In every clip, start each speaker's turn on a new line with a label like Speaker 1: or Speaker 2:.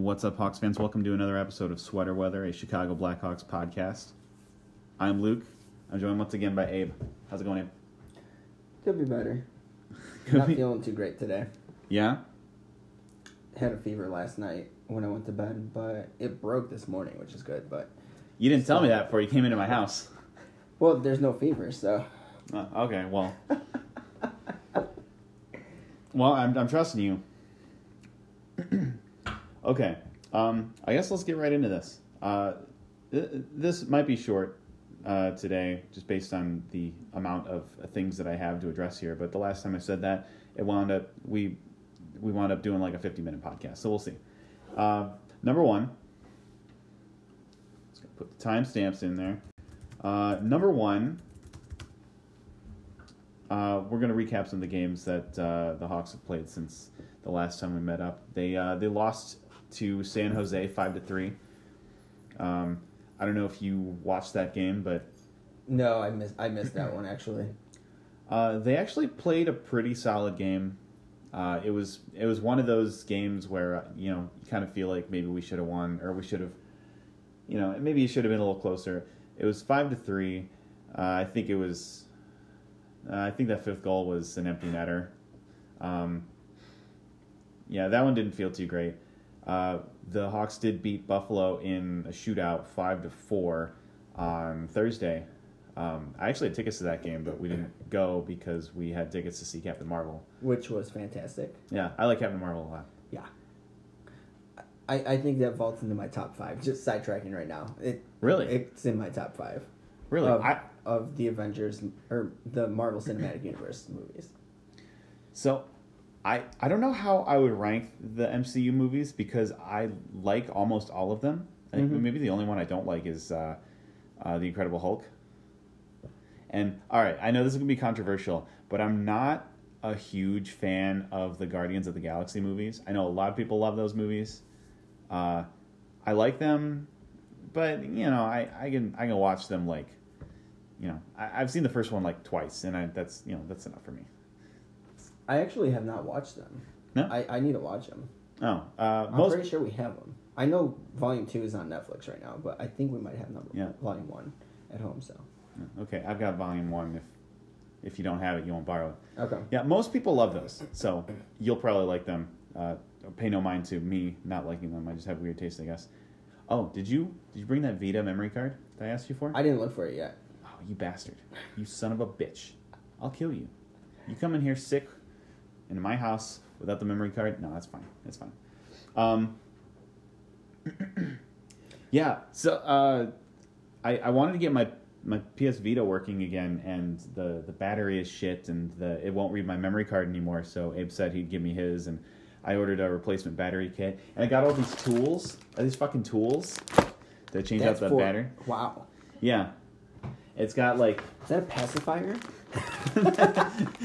Speaker 1: What's up, Hawks fans? Welcome to another episode of Sweater Weather, a Chicago Blackhawks podcast. I'm Luke. I'm joined once again by Abe. How's it going, Abe?
Speaker 2: Could be better.
Speaker 1: Could
Speaker 2: Not
Speaker 1: be-
Speaker 2: feeling too great today.
Speaker 1: Yeah?
Speaker 2: Had a fever last night when I went to bed, but it broke this morning, which is good. But
Speaker 1: You didn't tell me that before you came into my house.
Speaker 2: well, there's no fever, so
Speaker 1: Oh, okay, well. well, I'm, I'm trusting you. Okay, um, I guess let's get right into this. Uh, th- this might be short uh, today, just based on the amount of things that I have to address here. But the last time I said that, it wound up we we wound up doing like a 50 minute podcast. So we'll see. Uh, number one, put the timestamps in there. Uh, number one, uh, we're going to recap some of the games that uh, the Hawks have played since the last time we met up. They uh, they lost to San Jose five to three. Um, I don't know if you watched that game, but
Speaker 2: no, I missed I missed that one actually.
Speaker 1: uh, they actually played a pretty solid game. Uh, it was it was one of those games where uh, you know you kind of feel like maybe we should have won or we should have, you know, maybe it should have been a little closer. It was five to three. Uh, I think it was. Uh, I think that fifth goal was an empty netter. Um, yeah, that one didn't feel too great. Uh, the Hawks did beat Buffalo in a shootout, five to four, on Thursday. Um, I actually had tickets to that game, but we didn't go because we had tickets to see Captain Marvel.
Speaker 2: which was fantastic.
Speaker 1: Yeah, I like Captain Marvel a lot.
Speaker 2: Yeah. I, I think that vaults into my top five. Just sidetracking right now. It
Speaker 1: Really,
Speaker 2: it's in my top five
Speaker 1: really.
Speaker 2: of,
Speaker 1: I,
Speaker 2: of the Avengers or the Marvel Cinematic Universe movies.
Speaker 1: so, I I don't know how I would rank the MCU movies because I like almost all of them. I think
Speaker 2: Mhm.
Speaker 1: maybe the only one I don't like is uh, uh, the Incredible Hulk. And all right, I know this is gonna be controversial, but I'm not a huge fan of the Guardians of the Galaxy movies. I know a lot of people love those movies. Uh, I like them, but you know, I, I can I can watch them like, you know, I, I've seen the first one like twice, and I, that's you know that's enough for me.
Speaker 2: I actually have not watched them.
Speaker 1: No?
Speaker 2: I, I need to watch them.
Speaker 1: Oh, uh,
Speaker 2: I'm
Speaker 1: most
Speaker 2: pretty sure we have them. I know Volume Two is on Netflix right now, but I think we might have number
Speaker 1: Yeah.
Speaker 2: Volume One at home. So
Speaker 1: okay. I've got volume one. If if you don't have it, you won't borrow it.
Speaker 2: okay,
Speaker 1: Yeah, most people love those, so you'll probably like them. Uh, pay no mind to me not liking them. I just have weird taste, I guess. Oh, did you did you bring that Vita memory card that I asked you for?
Speaker 2: I didn't look for it yet.
Speaker 1: Oh, you bastard! You son of a bitch! I'll kill you. You come in here sick into my house without the memory card? No, that's fine. That's fine. Um, yeah. So uh, I I wanted to get my my PS Vita working again, and the the battery is shit, and the it won't read my memory card anymore. So Abe said he'd give me his, and I ordered a replacement battery kit, and I got all these tools, all these fucking tools to change
Speaker 2: That's
Speaker 1: out the
Speaker 2: for-
Speaker 1: battery.
Speaker 2: Wow,
Speaker 1: Yeah, it's got like
Speaker 2: is that a pacifier?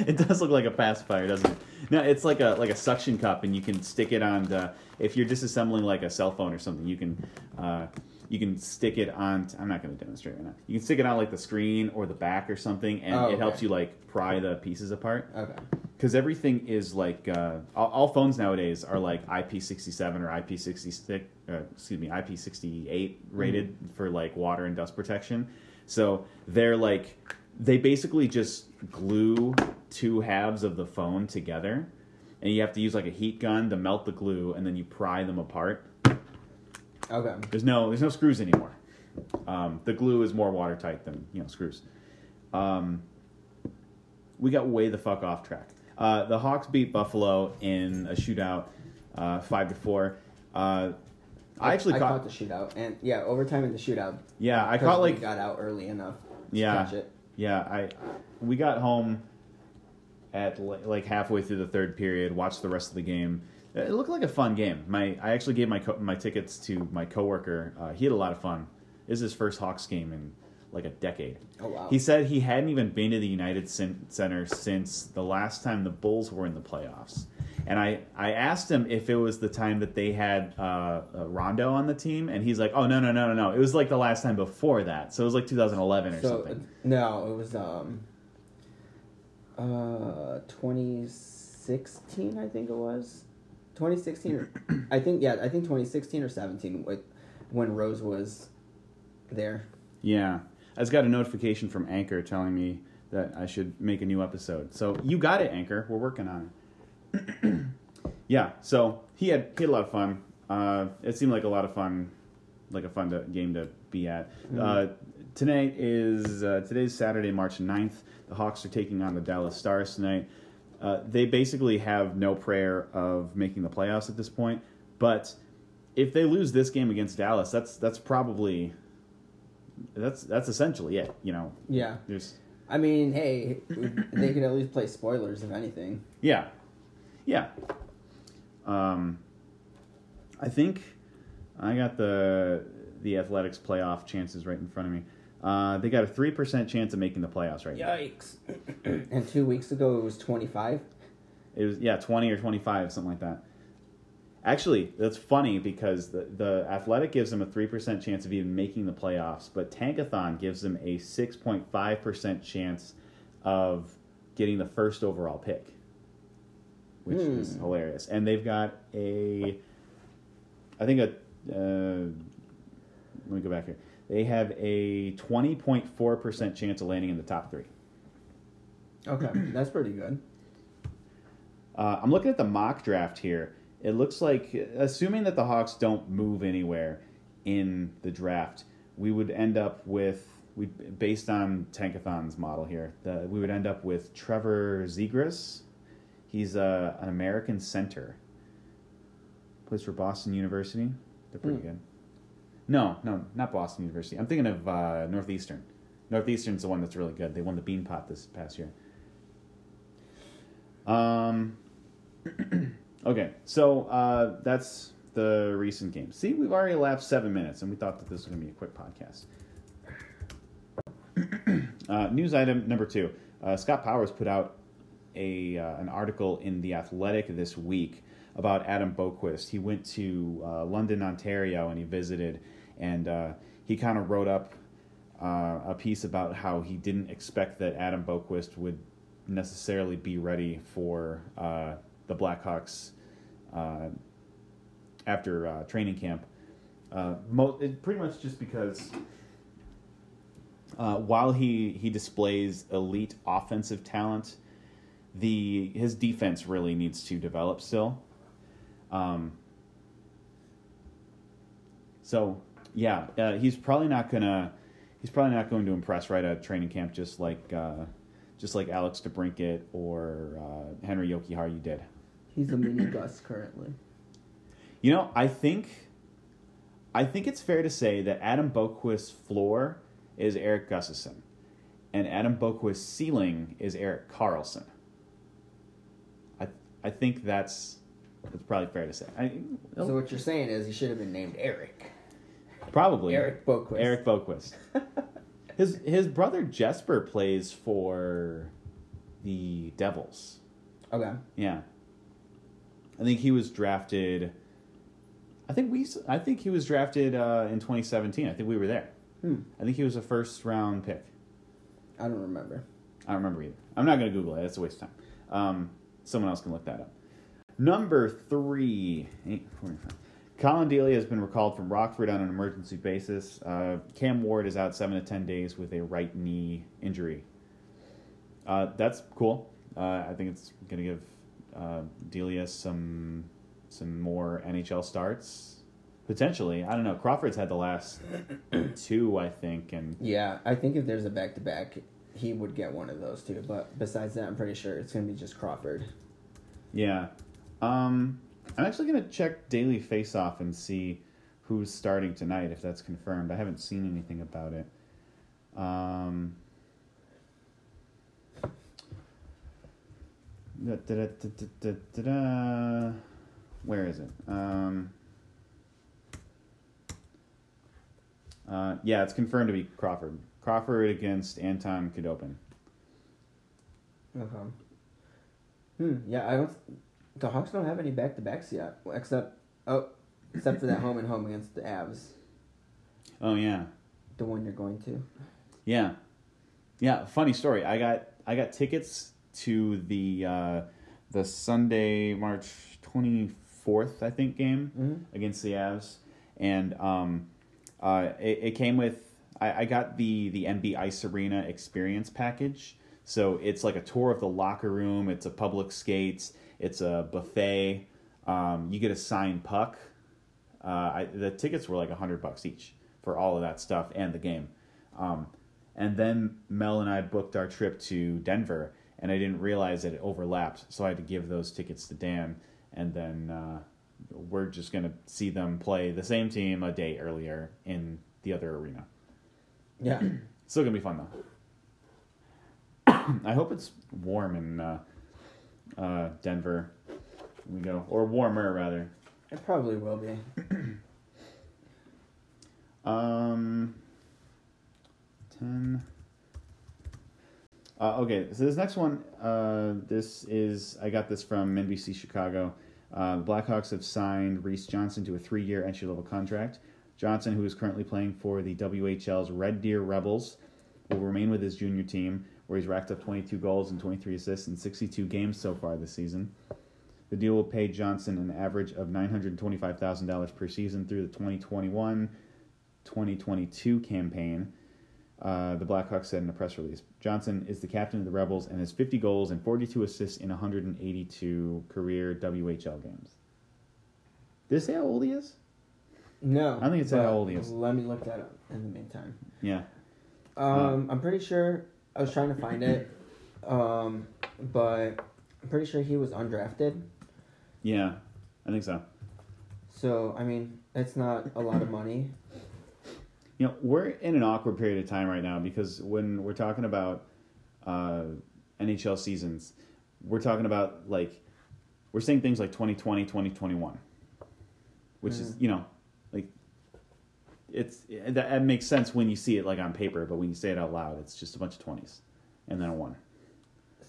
Speaker 1: it does look like a pacifier, doesn't it? No, it's like a like a suction cup, and you can stick it on. The, if you're disassembling like a cell phone or something, you can uh, you can stick it on. I'm not going to demonstrate right now. You can stick it on like the screen or the back or something, and
Speaker 2: Oh,
Speaker 1: it helps you like pry the pieces apart.
Speaker 2: Okay,
Speaker 1: Because everything is like uh, all, all phones nowadays are like IP67 or IP66. Uh, excuse me, IP68 rated for like water and dust protection. So they're like they basically just glue two halves of the phone together, and you have to use like a heat gun to melt the glue, and then you pry them apart.
Speaker 2: okay.
Speaker 1: There's no there's no screws anymore. Um, the glue is more watertight than you know screws. Um, we got way the fuck off track. Uh, the Hawks beat Buffalo in a shootout, uh, five to four. Uh, I actually
Speaker 2: I
Speaker 1: caught,
Speaker 2: caught the shootout, and yeah, overtime in the shootout.
Speaker 1: yeah I caught like
Speaker 2: got out early enough. To
Speaker 1: Yeah.
Speaker 2: catch it.
Speaker 1: Yeah, I we got home at like halfway through the third period. Watched the rest of the game. It looked like a fun game. My I actually gave my co- my tickets to my coworker. Uh, he had a lot of fun. This is his first Hawks game in like a decade.
Speaker 2: Oh wow.
Speaker 1: He said he hadn't even been to the United Center since the last time the Bulls were in the playoffs. And I, I asked him if it was the time that they had uh, uh, Rondo on the team, and he's like, "Oh no no no no no! It was like the last time before that, so it was like 2011 or
Speaker 2: so
Speaker 1: something."
Speaker 2: no, it was um uh 2016, I think it was. 2016. Or, I think yeah, I think 2016 or 17 when Rose was there.
Speaker 1: Yeah. I just got a notification from Anchor telling me that I should make a new episode. So you got it, Anchor. We're working on it. yeah. So he had he had a lot of fun. Uh, it seemed like a lot of fun, like a fun to, game to be at. Uh, tonight is uh, today's Saturday, March 9th. The Hawks are taking on the Dallas Stars tonight. Uh, they basically have no prayer of making the playoffs at this point. But if they lose this game against Dallas, that's that's probably that's that's essentially it. You know,
Speaker 2: Yeah.
Speaker 1: there's
Speaker 2: I mean, hey, they could at least play spoilers if anything.
Speaker 1: yeah, yeah. Um, I think I got the the Athletics playoff chances right in front of me. Uh, they got a three percent chance of making the playoffs right now.
Speaker 2: Yikes! and two weeks ago it was 25.
Speaker 1: It was yeah, twenty or twenty five, something like that. Actually, that's funny because the, the Athletic gives them a three percent chance of even making the playoffs, but Tankathon gives them a six point five percent chance of getting the first overall pick, which is
Speaker 2: Hmm.
Speaker 1: hilarious. And they've got a, I think a, uh, let me go back here. They have a twenty point four percent chance of landing in the top three.
Speaker 2: Okay, that's pretty good.
Speaker 1: Uh, I'm looking at the mock draft here. It looks like, assuming that the Hawks don't move anywhere in the draft, we would end up with, we based on Tankathon's model here, the, we would end up with Trevor Zegras. He's uh, an American center. Plays for Boston University. They're pretty
Speaker 2: Hmm.
Speaker 1: good. No, no, not Boston University. I'm thinking of uh, Northeastern. Northeastern's the one that's really good. They won the Beanpot this past year. Um. okay, so uh, that's the recent game. See, we've already elapsed seven minutes, and we thought that this was going to be a quick podcast. uh, news item number two: uh, Scott Powers put out a uh, an article in the Athletic this week about Adam Boqvist. He went to uh, London, Ontario, and he visited, and uh, he kind of wrote up uh, a piece about how he didn't expect that Adam Boqvist would necessarily be ready for uh, the Blackhawks uh, after training camp. Mo- pretty much just because uh, while he, he displays elite offensive talent, the his defense really needs to develop still. Um, so yeah, uh, he's probably not gonna he's probably not going to impress right at training camp, just like uh, just like Alex DeBrincat or uh, Henri Jokiharju did.
Speaker 2: He's a mini Gus currently.
Speaker 1: You know, I think I think it's fair to say that Adam Boqvist's floor is Erik Gustafsson, and Adam Boqvist's ceiling is Erik Karlsson. I think that's that's probably fair to say. I,
Speaker 2: So what you're saying is he should have been named Eric.
Speaker 1: probably
Speaker 2: Eric Boqvist.
Speaker 1: Eric Boqvist. his his brother Jesper plays for the Devils.
Speaker 2: Okay.
Speaker 1: Yeah. I think he was drafted. I think we. I think he was drafted uh, in 2017. I think we were there.
Speaker 2: Hmm.
Speaker 1: I think he was a first round pick.
Speaker 2: I don't remember.
Speaker 1: I don't remember either. I'm not going to Google it. That's a waste of time. Um, someone else can look that up. Number three. Collin Delia has been recalled from Rockford on an emergency basis. Uh, Cam Ward is out seven to ten days with a right knee injury. Uh, that's cool. Uh, I think it's going to give uh, Delia some some more NHL starts potentially. I don't know. Crawford's had the last two, I think, and
Speaker 2: Yeah, I think if there's a back to back, he would get one of those two. But besides that, I'm pretty sure it's gonna be just Crawford.
Speaker 1: Yeah. Um, I'm actually going to check Daily Face Off and see who's starting tonight, if that's confirmed. I haven't seen anything about it. Um, da, da, da. Where is it? Um, uh, yeah, it's confirmed to be Crawford. Crawford against Anton Khudobin.
Speaker 2: Okay. Hmm. Yeah, I don't. The Hawks don't have any back to backs yet, except oh, except for that home and home against the Avs,
Speaker 1: Oh, yeah.
Speaker 2: the one you're going to.
Speaker 1: Yeah, yeah. Funny story. I got I got tickets to the uh, the Sunday, March twenty fourth, I think, game
Speaker 2: Mhm.
Speaker 1: against the Avs, and um, uh, it, it came with I, I got the the MB Ice Arena experience package. So it's like a tour of the locker room. It's a public skates. It's a buffet. Um, you get a signed puck. Uh, I, the tickets were like a hundred bucks each for all of that stuff and the game. Um, and then Mel and I booked our trip to Denver, and I didn't realize that it overlapped, so I had to give those tickets to Dan, and then uh, we're just gonna see them play the same team a day earlier in the other arena.
Speaker 2: Yeah.
Speaker 1: Still gonna be fun though. I hope it's warm in uh, uh, Denver. We go or warmer rather.
Speaker 2: It probably will be.
Speaker 1: Um, ten. Uh, okay, so this next one, uh, this is I got this from NBC Chicago. Uh, the Blackhawks have signed Reese Johnson to a three-year entry-level contract. Johnson, who is currently playing for the WHL's Red Deer Rebels, will remain with his junior team, where he's racked up 22 goals and 23 assists in 62 games so far this season. The deal will pay Johnson an average of $925,000 per season through the 2021 2022 campaign, uh, the Blackhawks said in a press release. Johnson is the captain of the Rebels and has 50 goals and 42 assists in 182 career WHL games. Did it say how old he is?
Speaker 2: No.
Speaker 1: I think it said
Speaker 2: but
Speaker 1: how old.
Speaker 2: Let me look that up in the meantime.
Speaker 1: Yeah.
Speaker 2: Um, I'm pretty sure I was trying to find it, um, but I'm pretty sure he was undrafted.
Speaker 1: Yeah, I think so.
Speaker 2: So I mean, it's not a lot of money.
Speaker 1: You know, we're in an awkward period of time right now because when we're talking about uh, NHL seasons, we're talking about like, we're saying things like 2020, 2021, which is,
Speaker 2: Mhm.
Speaker 1: you know, it's, that, that makes sense when you see it like on paper, but when you say it out loud, it's just a bunch of 20s and then a one.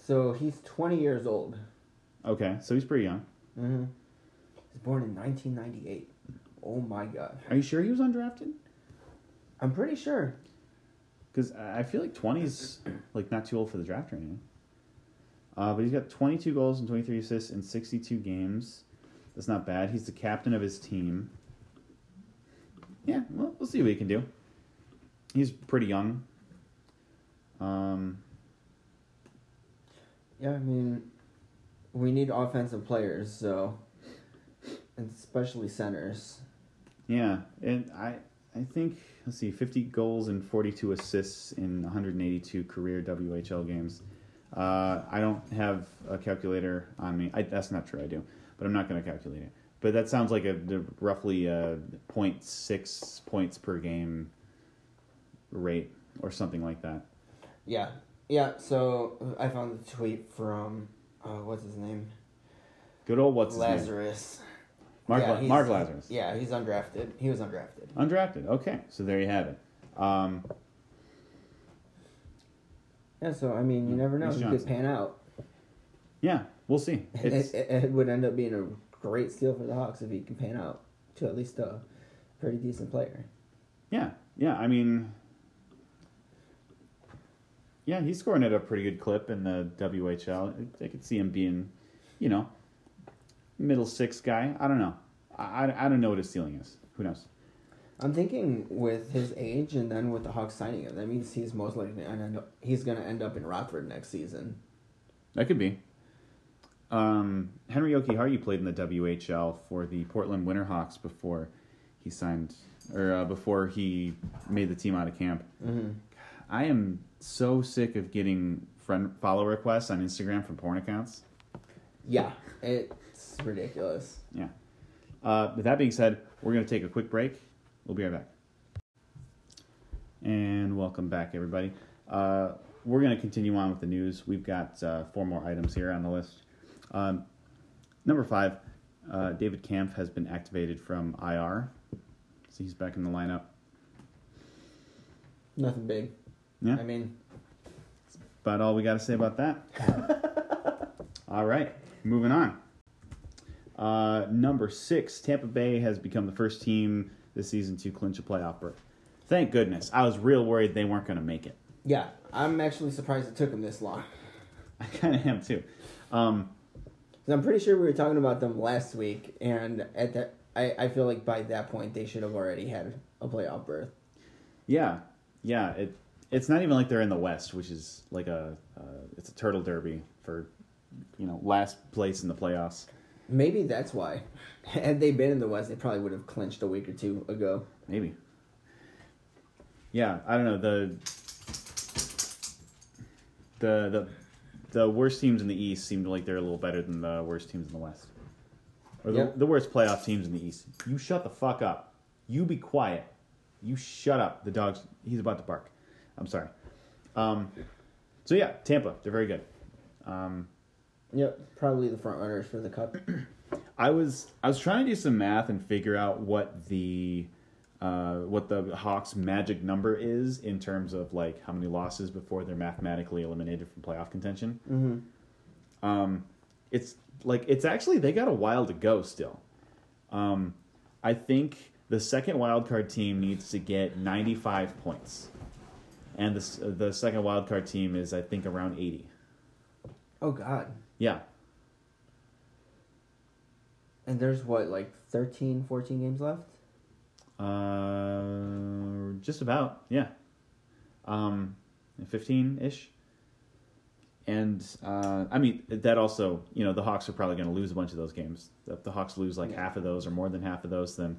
Speaker 2: So he's 20 years old.
Speaker 1: Okay, so he's pretty young.
Speaker 2: Mm-hmm. He's born in 1998. Oh my god.
Speaker 1: Are you sure he was undrafted?
Speaker 2: I'm pretty sure.
Speaker 1: Because I feel like 20's like not too old for the draft or anything. Uh, but he's got 22 goals and 23 assists in 62 games. That's not bad. He's the captain of his team. Yeah, well, we'll see what he can do. He's pretty young. Um,
Speaker 2: Yeah, I mean, we need offensive players, so and especially centers.
Speaker 1: yeah, and I, I think let's see, 50 goals and 42 assists in 182 career WHL games. Uh, I don't have a calculator on me. I, that's not true. I do, but I'm not going to calculate it. But that sounds like a, the roughly a 0.6 points per game rate or something like that.
Speaker 2: Yeah, yeah. So I found the tweet from uh, what's his name?
Speaker 1: Good old what's his name?
Speaker 2: Lazerus.
Speaker 1: Mark
Speaker 2: Yeah,
Speaker 1: La-
Speaker 2: he's-
Speaker 1: Mark Lazerus.
Speaker 2: Yeah, he's undrafted. He was undrafted.
Speaker 1: Undrafted. Okay, so there you have it. Um,
Speaker 2: Yeah, so I mean, you never know.
Speaker 1: Reese
Speaker 2: He could pan out.
Speaker 1: yeah, we'll see.
Speaker 2: It, it, it would end up being a great steal for the Hawks if he can pan out to at least a pretty decent player.
Speaker 1: Yeah, yeah. I mean, yeah, he's scoring at a pretty good clip in the WHL. I, could see him being, you know, middle six guy. I don't know. I, I, I don't know what his ceiling is. Who knows?
Speaker 2: I'm thinking with his age and then with the Hawks signing him, that means he's most likely gonna end up, he's going to end up in Rockford next season.
Speaker 1: That could be. Um, Henri Jokiharju played in the WHL for the Portland Winterhawks before he signed, or uh, before he made the team out of camp.
Speaker 2: Mm-hmm.
Speaker 1: I am so sick of getting friend follow requests on Instagram from porn accounts.
Speaker 2: Yeah, it's ridiculous.
Speaker 1: Yeah. Uh, with that being said, we're going to take a quick break. We'll be right back. And welcome back, everybody. Uh, we're going to continue on with the news. We've got uh, four more items here on the list. Um, number five, uh, David Kampf has been activated from IR. So he's back in the lineup.
Speaker 2: Nothing big.
Speaker 1: Yeah.
Speaker 2: I mean,
Speaker 1: About all we got to say about that. all right, moving on. Uh, number six, Tampa Bay has become the first team this season to clinch a playoff berth. Thank goodness. I was real worried they weren't going to make it.
Speaker 2: yeah, I'm actually surprised it took them this long.
Speaker 1: I kind of am too. Um,
Speaker 2: I'm pretty sure we were talking about them last week, and at that, I, I feel like by that point they should have already had a playoff berth.
Speaker 1: Yeah, yeah. It it's not even like they're in the West, which is like a uh, it's a turtle derby for you know last place in the playoffs.
Speaker 2: Maybe that's why. Had they been in the West, they probably would have clinched a week or two ago.
Speaker 1: Maybe. Yeah, I don't know the the the the worst teams in the East seemed like they're a little better than the worst teams in the West, or the,
Speaker 2: Yep.
Speaker 1: the worst playoff teams in the East. You shut the fuck up. You be quiet. You shut up. The dog's he's about to bark. I'm sorry. Um, so yeah, Tampa, they're very good. Um,
Speaker 2: Yep, probably the front runners for the cup.
Speaker 1: I was I was trying to do some math and figure out what the uh, what the Hawks' magic number is in terms of like how many losses before they're mathematically eliminated from playoff contention.
Speaker 2: mm-hmm.
Speaker 1: Um, it's like it's actually they got a while to go still. Um, I think the second wild card team needs to get 95 points, and the the second wild card team is I think around 80.
Speaker 2: Oh God.
Speaker 1: Yeah,
Speaker 2: And there's what, like 13, 14 games left?
Speaker 1: Uh, just about, yeah. Um, fifteen ish. And uh, I mean that also, you know, the Hawks are probably going to lose a bunch of those games. If the Hawks lose like
Speaker 2: Yeah.
Speaker 1: half of those or more than half of those, then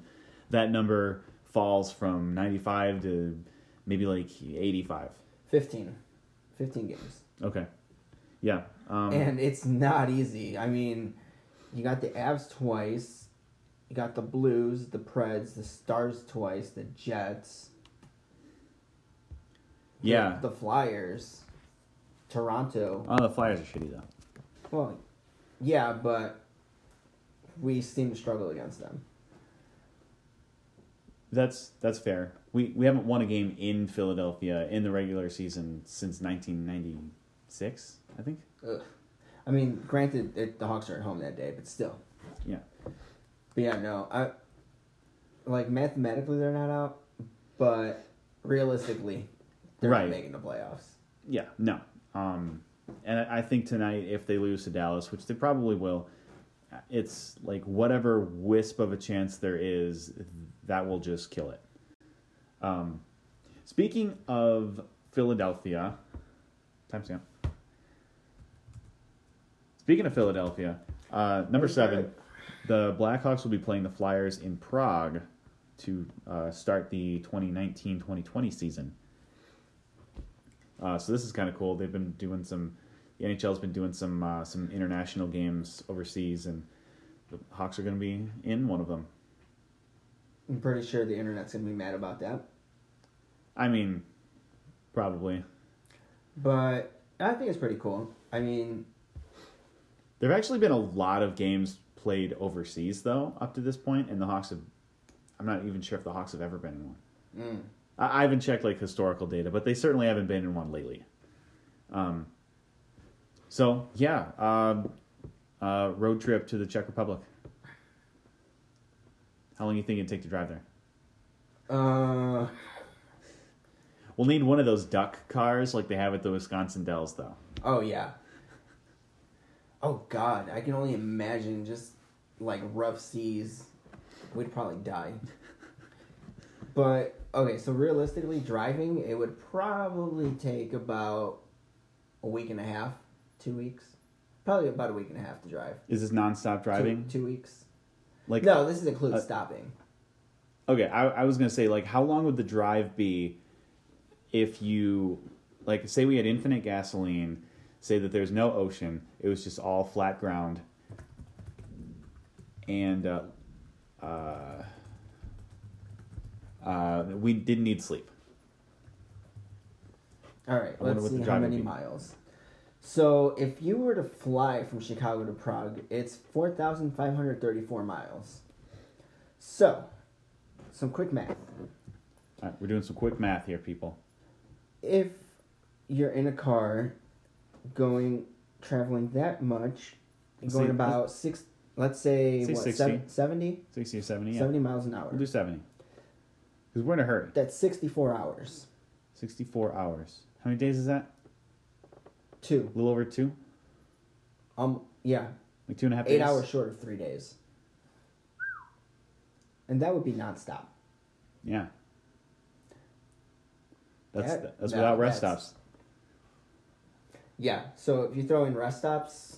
Speaker 1: that number falls from ninety-five to maybe like eighty-five.
Speaker 2: 15. 15 games.
Speaker 1: Okay, yeah. Um,
Speaker 2: and it's not easy. I mean, you got the Avs twice, you got the Blues, the Preds, the Stars twice, the Jets, the-
Speaker 1: yeah.
Speaker 2: the, Flyers, Toronto.
Speaker 1: Oh, the Flyers are shitty though.
Speaker 2: Well, yeah, but we seem to struggle against them.
Speaker 1: That's that's fair. We we haven't won a game in Philadelphia in the regular season since 1996, I think.
Speaker 2: Ugh. I mean, granted, it, the Hawks are at home that day, but still.
Speaker 1: Yeah.
Speaker 2: But yeah, no, I like mathematically they're not out, but realistically, they're
Speaker 1: Right.
Speaker 2: not making the playoffs.
Speaker 1: Yeah, no. Um, and I I think tonight, if they lose to Dallas, which they probably will, it's like whatever wisp of a chance there is, that will just kill it. Um, speaking of Philadelphia, timestamp. Speaking of Philadelphia, uh, number seven, the Blackhawks will be playing the Flyers in Prague to uh, start the 2019-2020 season. Uh, so this is kind of cool. They've been doing some. The NHL's been doing some uh, some international games overseas, and the Hawks are going to be in one of them.
Speaker 2: I'm pretty sure the internet's gonna be mad about that,
Speaker 1: I mean, probably.
Speaker 2: but I think it's pretty cool. I mean,
Speaker 1: There have actually been a lot of games played overseas, though, up to this point, and the Hawks have. I'm not even sure if the Hawks have ever been in one.
Speaker 2: mm,
Speaker 1: I, I haven't checked like historical data, but they certainly haven't been in one lately. Um. So yeah, um, uh, road trip to the Czech Republic. How long do you think it'd take to drive there?
Speaker 2: uh,
Speaker 1: We'll need one of those duck cars like they have at the Wisconsin Dells, though.
Speaker 2: oh yeah. Oh God, I can only imagine just like rough seas. We'd probably die. But okay, so realistically, driving it would probably take about a week and a half, two weeks, probably about a week and a half to drive.
Speaker 1: Is this nonstop driving?
Speaker 2: two, two weeks.
Speaker 1: Like
Speaker 2: no, this includes
Speaker 1: uh,
Speaker 2: stopping.
Speaker 1: Okay, I, I was gonna say like how long would the drive be if you like say we had infinite gasoline, say that there's no ocean, it was just all flat ground, and uh, uh, uh, we didn't need sleep.
Speaker 2: All right, let's see how many miles. So if you were to fly from Chicago to Prague, it's four thousand five hundred thirty-four miles. So, some quick math.
Speaker 1: All right, we're doing some quick math here, people.
Speaker 2: If you're in a car going traveling that much,
Speaker 1: Let's
Speaker 2: going about six, let's say,
Speaker 1: Say
Speaker 2: what
Speaker 1: 60.
Speaker 2: seven- 70?
Speaker 1: Sixty or seventy, yeah.
Speaker 2: 70 miles an hour.
Speaker 1: We'll do seventy. Because we're in a hurry.
Speaker 2: That's sixty-four hours.
Speaker 1: Sixty-four hours. How many days is that?
Speaker 2: Two.
Speaker 1: A little over two.
Speaker 2: Um, yeah,
Speaker 1: Like two and a half
Speaker 2: Eight
Speaker 1: days.
Speaker 2: hours short of three days. And that would be nonstop.
Speaker 1: Yeah. That's
Speaker 2: That-
Speaker 1: that's
Speaker 2: that-
Speaker 1: without rest
Speaker 2: that's-
Speaker 1: stops.
Speaker 2: Yeah, so if you throw in rest stops,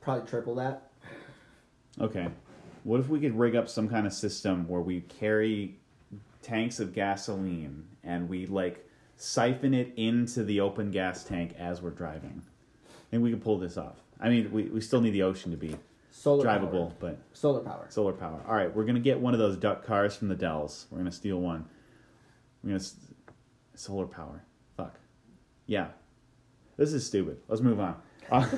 Speaker 2: probably triple that.
Speaker 1: Okay. What if we could rig up some kind of system where we carry tanks of gasoline and we like siphon it into the open gas tank as we're driving? And we could pull this off. I mean, we, we still need the ocean to be
Speaker 2: Solar
Speaker 1: drivable,
Speaker 2: Power.
Speaker 1: but
Speaker 2: Solar power.
Speaker 1: solar power. All right, we're gonna get one of those duck cars from the Dells. We're gonna steal one. We're gonna s- solar power. Fuck. Yeah. This is stupid. Let's move on. Uh,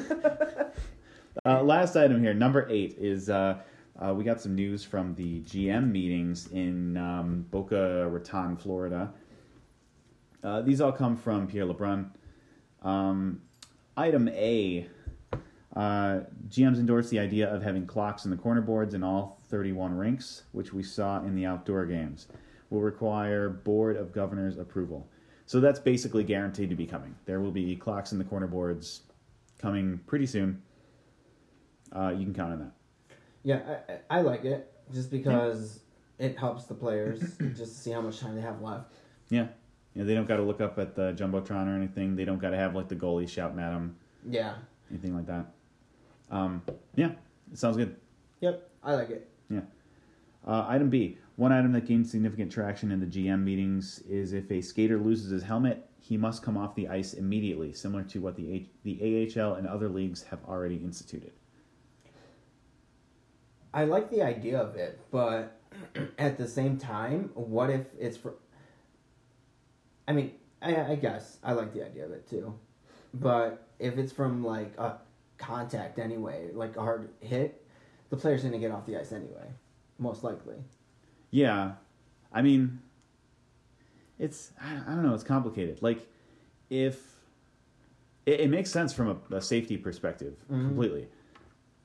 Speaker 1: uh, last item here, number eight is uh, uh, we got some news from the GM meetings in um, Boca Raton, Florida. Uh, these all come from Pierre LeBrun. Um, item A uh, GMs endorsed the idea of having clocks in the corner boards in all 31 rinks, which we saw in the outdoor games. Will require Board of Governors approval. So that's basically guaranteed to be coming. There will be clocks in the corner boards coming pretty soon. Uh, you can count on that.
Speaker 2: Yeah, I, I like it just because it helps the players just to see how much time they have left.
Speaker 1: Yeah. You know, they don't got to look up at the jumbotron or anything. They don't got to have like the goalie shouting at them,
Speaker 2: Yeah.
Speaker 1: anything like that. Um, yeah, it sounds good.
Speaker 2: Yep. I like it.
Speaker 1: Uh, item B. One item that gained significant traction in the GM meetings is if a skater loses his helmet, he must come off the ice immediately, similar to what the H- the AHL and other leagues have already instituted.
Speaker 2: I like the idea of it, but at the same time, what if it's for? I mean, I, I guess I like the idea of it too, but if it's from like a contact anyway, like a hard hit, the player's gonna get off the ice anyway, most likely.
Speaker 1: Yeah, I mean, it's I, I don't know. It's complicated. Like, if it, it makes sense from a, a safety perspective
Speaker 2: Mhm.
Speaker 1: completely,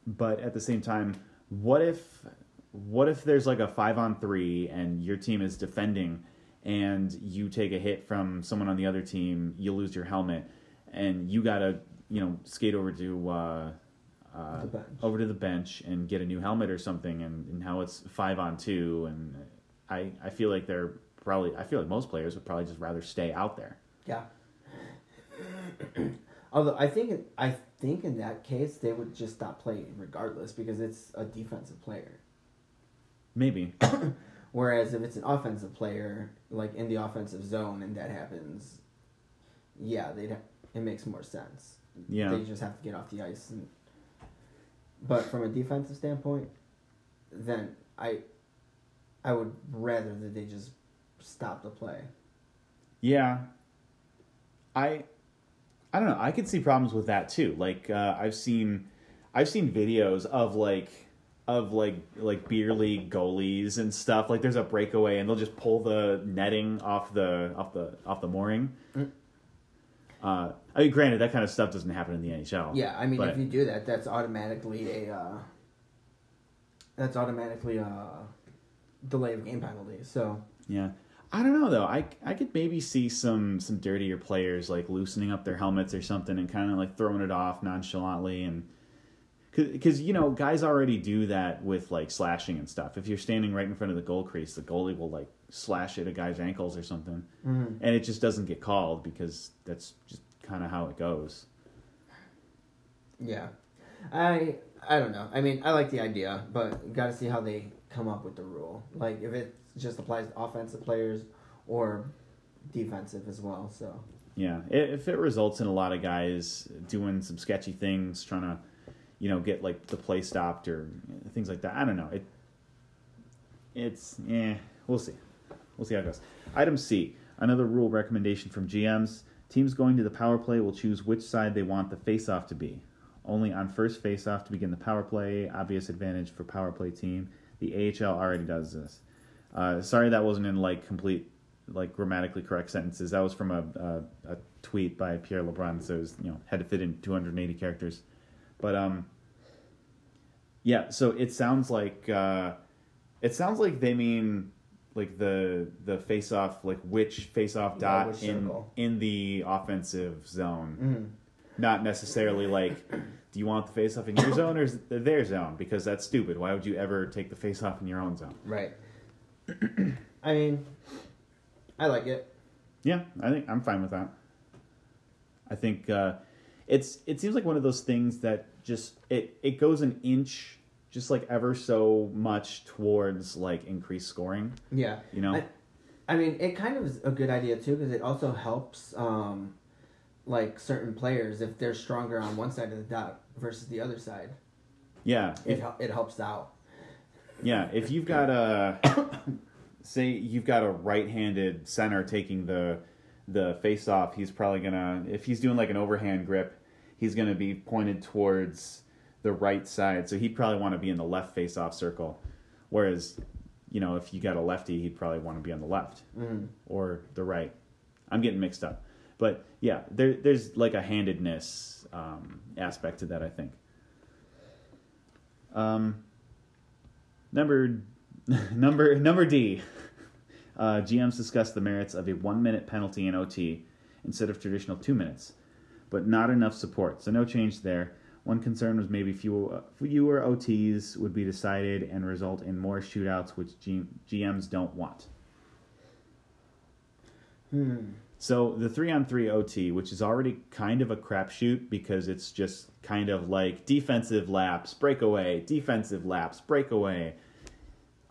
Speaker 1: but at the same time, what if what if there's like a five on three and your team is defending and you take a hit from someone on the other team, you lose your helmet, and you gotta you know skate over to. Uh, uh,
Speaker 2: The
Speaker 1: over to the bench and get a new helmet or something, and, and how it's five on two, and I I feel like they're probably I feel like most players would probably just rather stay out there.
Speaker 2: Yeah. Although I think I think in that case they would just stop playing regardless because it's a defensive player.
Speaker 1: Maybe
Speaker 2: Whereas if it's an offensive player, like in the offensive zone, and that happens, yeah, they it makes more sense.
Speaker 1: yeah
Speaker 2: They just have to get off the ice. And, but from a defensive standpoint, then I, I would rather that they just stop the play.
Speaker 1: yeah. I I don't know. I could see problems with that too. Like uh, I've seen I've seen videos of like of like like beer league goalies and stuff. Like there's a breakaway and they'll just pull the netting off the off the off the mooring. Uh, I mean, granted, that kind of stuff doesn't happen in the NHL.
Speaker 2: Yeah, I mean,
Speaker 1: But-
Speaker 2: if you do that, that's automatically a uh, that's automatically a delay of game penalty. So
Speaker 1: Yeah. I don't know though. I I could maybe see some some dirtier players like loosening up their helmets or something and kind of like throwing it off nonchalantly and because you know guys already do that with like slashing and stuff. If you're standing right in front of the goal crease, the goalie will like slash at a guy's ankles or something,
Speaker 2: Mhm.
Speaker 1: and it just doesn't get called because that's just kind of how it goes.
Speaker 2: yeah, I I don't know. I mean, I like the idea, but got to see how they come up with the rule. Like if it just applies to offensive players or defensive as well. So
Speaker 1: Yeah, if it results in a lot of guys doing some sketchy things, trying to, you know, get like the play stopped or things like that, I don't know. It, it's yeah, we'll see, we'll see how it goes. Item C, another rule recommendation from GMs: teams going to the power play will choose which side they want the face-off to be. Only on first face-off to begin the power play. Obvious advantage for power play team. The AHL already does this. Uh, sorry that wasn't in like complete like grammatically correct sentences. That was from a, a, a tweet by Pierre LeBrun, so it was, you know had to fit in 280 characters. But um, yeah. So it sounds like uh, it sounds like they mean like the the face off like which face off dot
Speaker 2: which
Speaker 1: in
Speaker 2: circle.
Speaker 1: in the offensive zone,
Speaker 2: mhm.
Speaker 1: not necessarily like, do you want the face off in your zone or is it their zone? Because that's stupid. Why would you ever take the face off in your own zone?
Speaker 2: Right. I mean, I like it.
Speaker 1: Yeah, I think I'm fine with that. I think uh, it's it seems like one of those things that just it it goes an inch just like ever so much towards like increased scoring.
Speaker 2: Yeah.
Speaker 1: You know?
Speaker 2: I, I mean, it kind of is a good idea too because it also helps um, like certain players if they're stronger on one side of the dot versus the other side.
Speaker 1: Yeah.
Speaker 2: It
Speaker 1: If,
Speaker 2: it helps out.
Speaker 1: yeah, if you've got a say you've got a right-handed center taking the the face off, he's probably going to if he's doing like an overhand grip, he's going to be pointed towards the right side. So he'd probably want to be in the left face off circle. Whereas, you know, if you got a lefty, he'd probably want to be on the left
Speaker 2: Mm.
Speaker 1: or the right. I'm getting mixed up. But yeah, there, there's like a handedness um, aspect to that, I think. Um, number number number D. Uh, GMs discussed the merits of a one minute penalty in OT instead of traditional two minutes, but not enough support. So no change there. One concern was maybe fewer, fewer OTs would be decided and result in more shootouts, which G- GMs don't want.
Speaker 2: Hmm.
Speaker 1: So the three on three OT, which is already kind of a crapshoot because it's just kind of like defensive laps, breakaway, defensive laps, breakaway,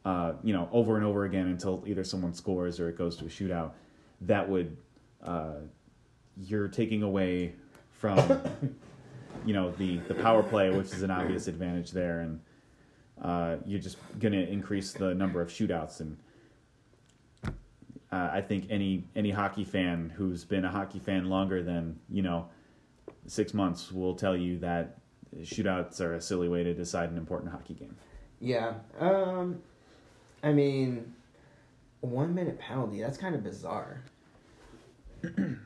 Speaker 1: uh, you know, over and over again until either someone scores or it goes to a shootout. That would, uh, you're taking away from, you know, the, the power play, which is an obvious advantage there. And uh, you're just going to increase the number of shootouts. And uh, I think any any hockey fan who's been a hockey fan longer than you know six months will tell you that shootouts are a silly way to decide an important hockey game.
Speaker 2: Yeah. Um, I mean, one minute penalty. That's kind of bizarre.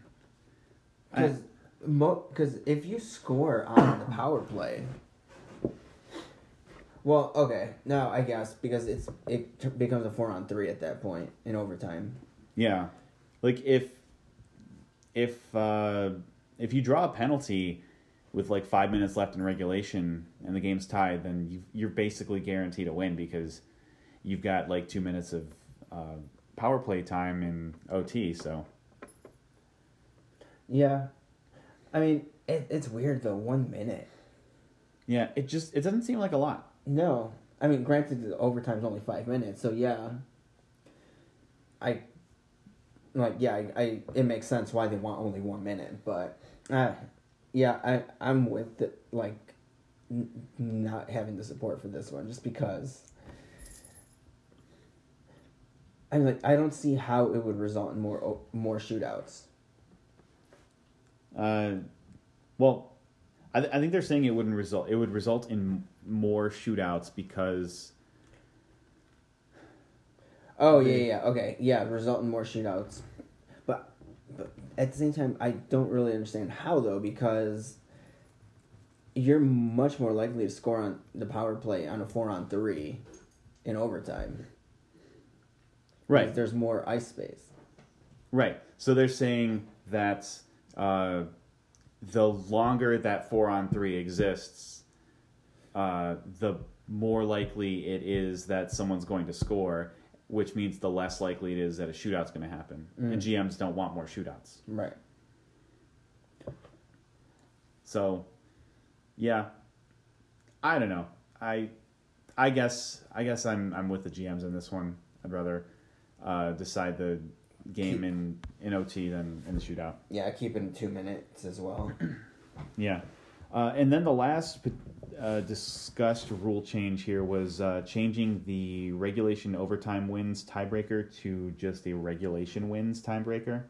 Speaker 2: Because mo- cause if you score on the power play, well, okay, no, I guess because it's it t- becomes a four on three at that point in overtime.
Speaker 1: Yeah, like if if uh, if you draw a penalty with like five minutes left in regulation and the game's tied, then you you're basically guaranteed a win because you've got like two minutes of uh, power play time in OT. So
Speaker 2: Yeah, I mean it, it's weird though. One minute.
Speaker 1: yeah, it just it doesn't seem like a lot.
Speaker 2: No, I mean, granted, the overtime's only five minutes, so yeah. I, like, yeah, I, I it makes sense why they want only one minute, but, uh, yeah, I I'm with the, like, n- not having the support for this one just because. I mean, like, I don't see how it would result in more more shootouts.
Speaker 1: Uh, well, I, th- I think they're saying it wouldn't result. It would result in more shootouts because
Speaker 2: Oh yeah, yeah, yeah, okay, yeah, result in more shootouts, but, but at the same time, I don't really understand how though because you're much more likely to score on the power play on a four on three in overtime.
Speaker 1: right,
Speaker 2: There's more ice space.
Speaker 1: right. So they're saying that uh, the longer that four on three exists, uh, the more likely it is that someone's going to score, which means the less likely it is that a shootout's going to happen. And GMs don't want more shootouts.
Speaker 2: Right.
Speaker 1: So, yeah, I don't know. I, I guess I guess I'm I'm with the GMs in this one. I'd rather uh, decide the game in in OT than in the shootout.
Speaker 2: Yeah, keep in two minutes as well.
Speaker 1: Yeah, uh, and then the last uh, discussed rule change here was uh, changing the regulation overtime wins tiebreaker to just a regulation wins tiebreaker.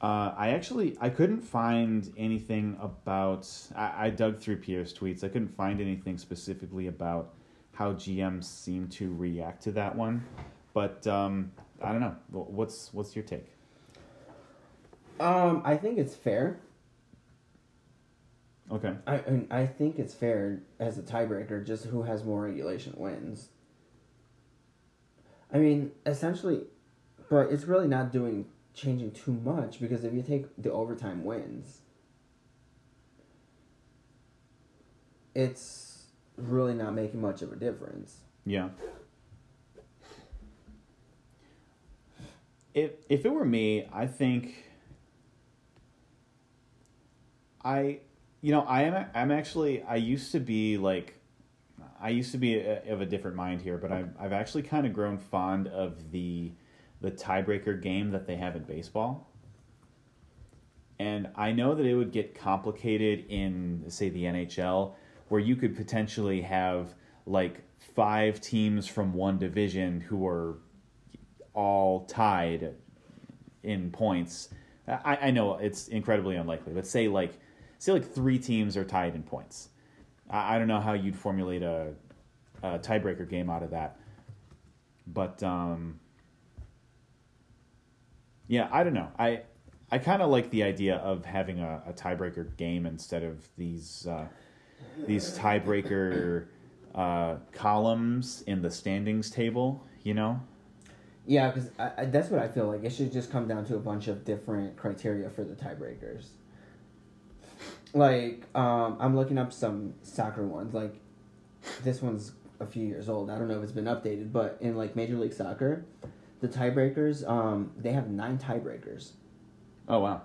Speaker 1: Uh, I actually I couldn't find anything about. I, I dug through Pierre's tweets. I couldn't find anything specifically about how GMs seem to react to that one, but um, I don't know. What's what's your take?
Speaker 2: Um, I think it's fair.
Speaker 1: Okay.
Speaker 2: I I think it's fair as a tiebreaker. Just who has more regulation wins. I mean, essentially, but it's really not doing changing too much because if you take the overtime wins, it's really not making much of a difference.
Speaker 1: Yeah. If if it were me, I think I you know, I am I'm actually I used to be like I used to be a, of a different mind here, but I've I've actually kind of grown fond of the the tiebreaker game that they have in baseball. And I know that it would get complicated in say the NHL where you could potentially have like five teams from one division who are all tied in points. I, I know it's incredibly unlikely, but say like say like three teams are tied in points. I, I don't know how you'd formulate a, a tiebreaker game out of that, but um, yeah, I don't know. I I kind of like the idea of having a, a tiebreaker game instead of these uh, these tiebreaker uh, columns in the standings table. You know.
Speaker 2: Yeah, because that's what I feel like. It should just come down to a bunch of different criteria for the tiebreakers. Like, um, I'm looking up some soccer ones. Like, this one's a few years old. I don't know if it's been updated, but in like Major League Soccer, the tiebreakers, um, they have nine tiebreakers.
Speaker 1: Oh wow!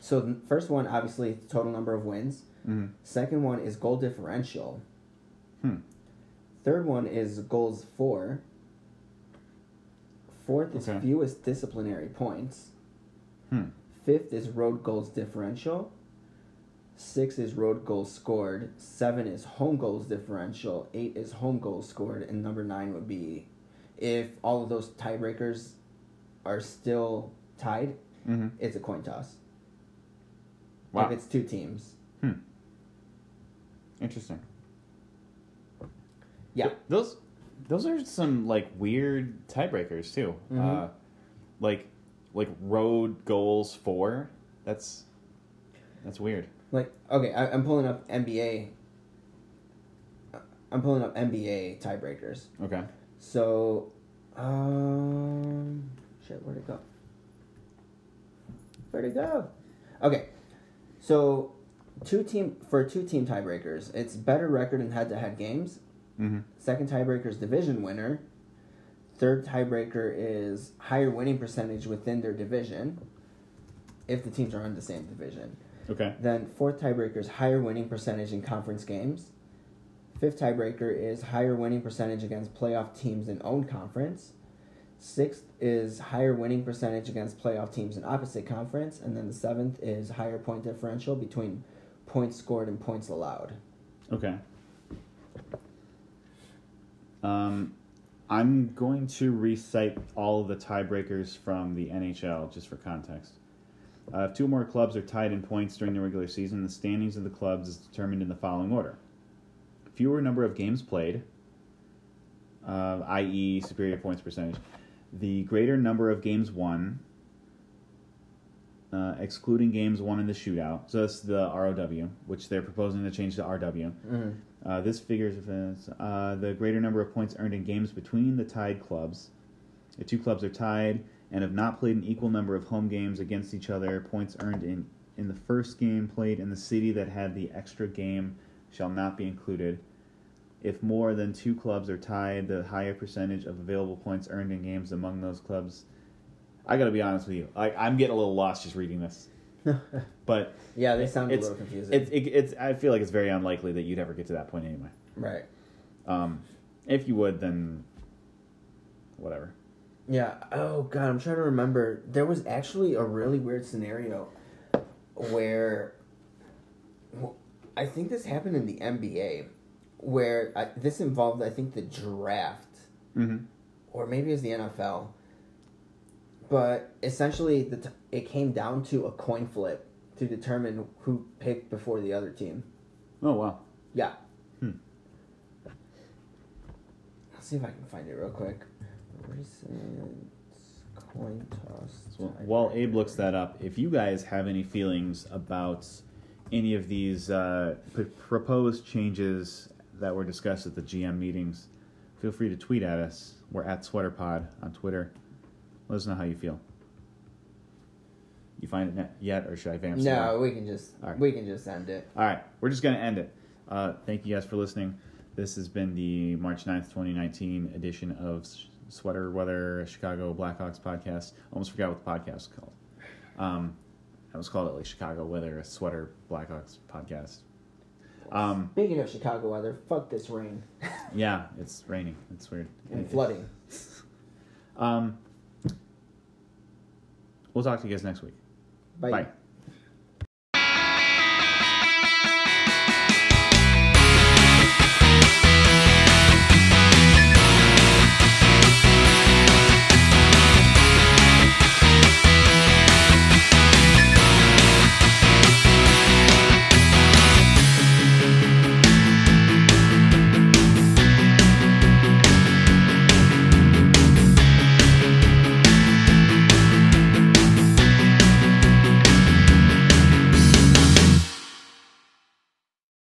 Speaker 2: So the first one, obviously, total number of wins.
Speaker 1: Mm-hmm.
Speaker 2: Second one is goal differential.
Speaker 1: Hmm.
Speaker 2: Third one is goals for. Fourth is
Speaker 1: Okay.
Speaker 2: fewest disciplinary points.
Speaker 1: Hmm.
Speaker 2: Fifth is road goals differential. Six is road goals scored. Seven is home goals differential. Eight is home goals scored. And number nine would be if all of those tiebreakers are still tied,
Speaker 1: Mm-hmm.
Speaker 2: it's a coin toss.
Speaker 1: Wow.
Speaker 2: If it's two teams.
Speaker 1: Hmm. Interesting.
Speaker 2: Yeah.
Speaker 1: Th- those those are some like weird tiebreakers too.
Speaker 2: Mhm.
Speaker 1: Uh, like like road goals for. That's that's weird.
Speaker 2: Like, okay, I, I'm pulling up NBA. I'm pulling up NBA tiebreakers.
Speaker 1: Okay.
Speaker 2: So, um, shit, where'd it go? Where'd it go? Okay, so two team for two team tiebreakers, it's better record in head-to-head games.
Speaker 1: Mm-hmm.
Speaker 2: Second tiebreaker is division winner. Third tiebreaker is higher winning percentage within their division. If the teams are in the same division.
Speaker 1: Okay.
Speaker 2: Then fourth tiebreaker is higher winning percentage in conference games. Fifth tiebreaker is higher winning percentage against playoff teams in own conference. Sixth is higher winning percentage against playoff teams in opposite conference. And then the seventh is higher point differential between points scored and points allowed.
Speaker 1: Okay. Um, I'm going to recite all the tiebreakers from the NHL just for context. Uh, if two or more clubs are tied in points during the regular season, the standings of the clubs is determined in the following order: fewer number of games played, uh, i.e., superior points percentage, the greater number of games won, uh, excluding games won in the shootout. So that's the ROW, which they're proposing to change to RW.
Speaker 2: Mm.
Speaker 1: Uh, this figures uh, the greater number of points earned in games between the tied clubs. If two clubs are tied and have not played an equal number of home games against each other, points earned in, in the first game played in the city that had the extra game shall not be included. If more than two clubs are tied, the higher percentage of available points earned in games among those clubs. I gotta be honest with you, I, I'm getting a little lost just reading this. But
Speaker 2: yeah, they sound a little confusing.
Speaker 1: It's, it, it's, I feel like it's very unlikely that you'd ever get to that point anyway.
Speaker 2: right.
Speaker 1: Um, if you would, then whatever.
Speaker 2: Yeah. Oh god, I'm trying to remember. There was actually a really weird scenario where well, I think this happened in the NBA, where I, this involved I think the draft
Speaker 1: Mm-hmm.
Speaker 2: or maybe it was the NFL. But essentially, the t- it came down to a coin flip to determine who picked before the other team.
Speaker 1: Oh wow.
Speaker 2: Yeah.
Speaker 1: Hmm.
Speaker 2: Let's see if I can find it real quick. Recent coin toss.
Speaker 1: So while Abe looks that up, if you guys have any feelings about any of these uh, p- proposed changes that were discussed at the GM meetings, feel free to tweet at us. We're at SweaterPod on Twitter. Let us know how you feel. You find it net yet, or should I vamp?
Speaker 2: No, we can just
Speaker 1: right.
Speaker 2: we can just end it.
Speaker 1: All right, we're just gonna end it. Uh, thank you guys for listening. This has been the March 9th, 2019 edition of Sweater Weather Chicago Blackhawks podcast. Almost forgot what the podcast was called. Um, I was called it like Chicago Weather Sweater Blackhawks podcast. Um,
Speaker 2: Speaking of Chicago weather, fuck this rain
Speaker 1: yeah, it's raining. It's weird.
Speaker 2: and
Speaker 1: It-
Speaker 2: flooding.
Speaker 1: Um, we'll talk to you guys next week.
Speaker 2: Bye.
Speaker 1: Bye.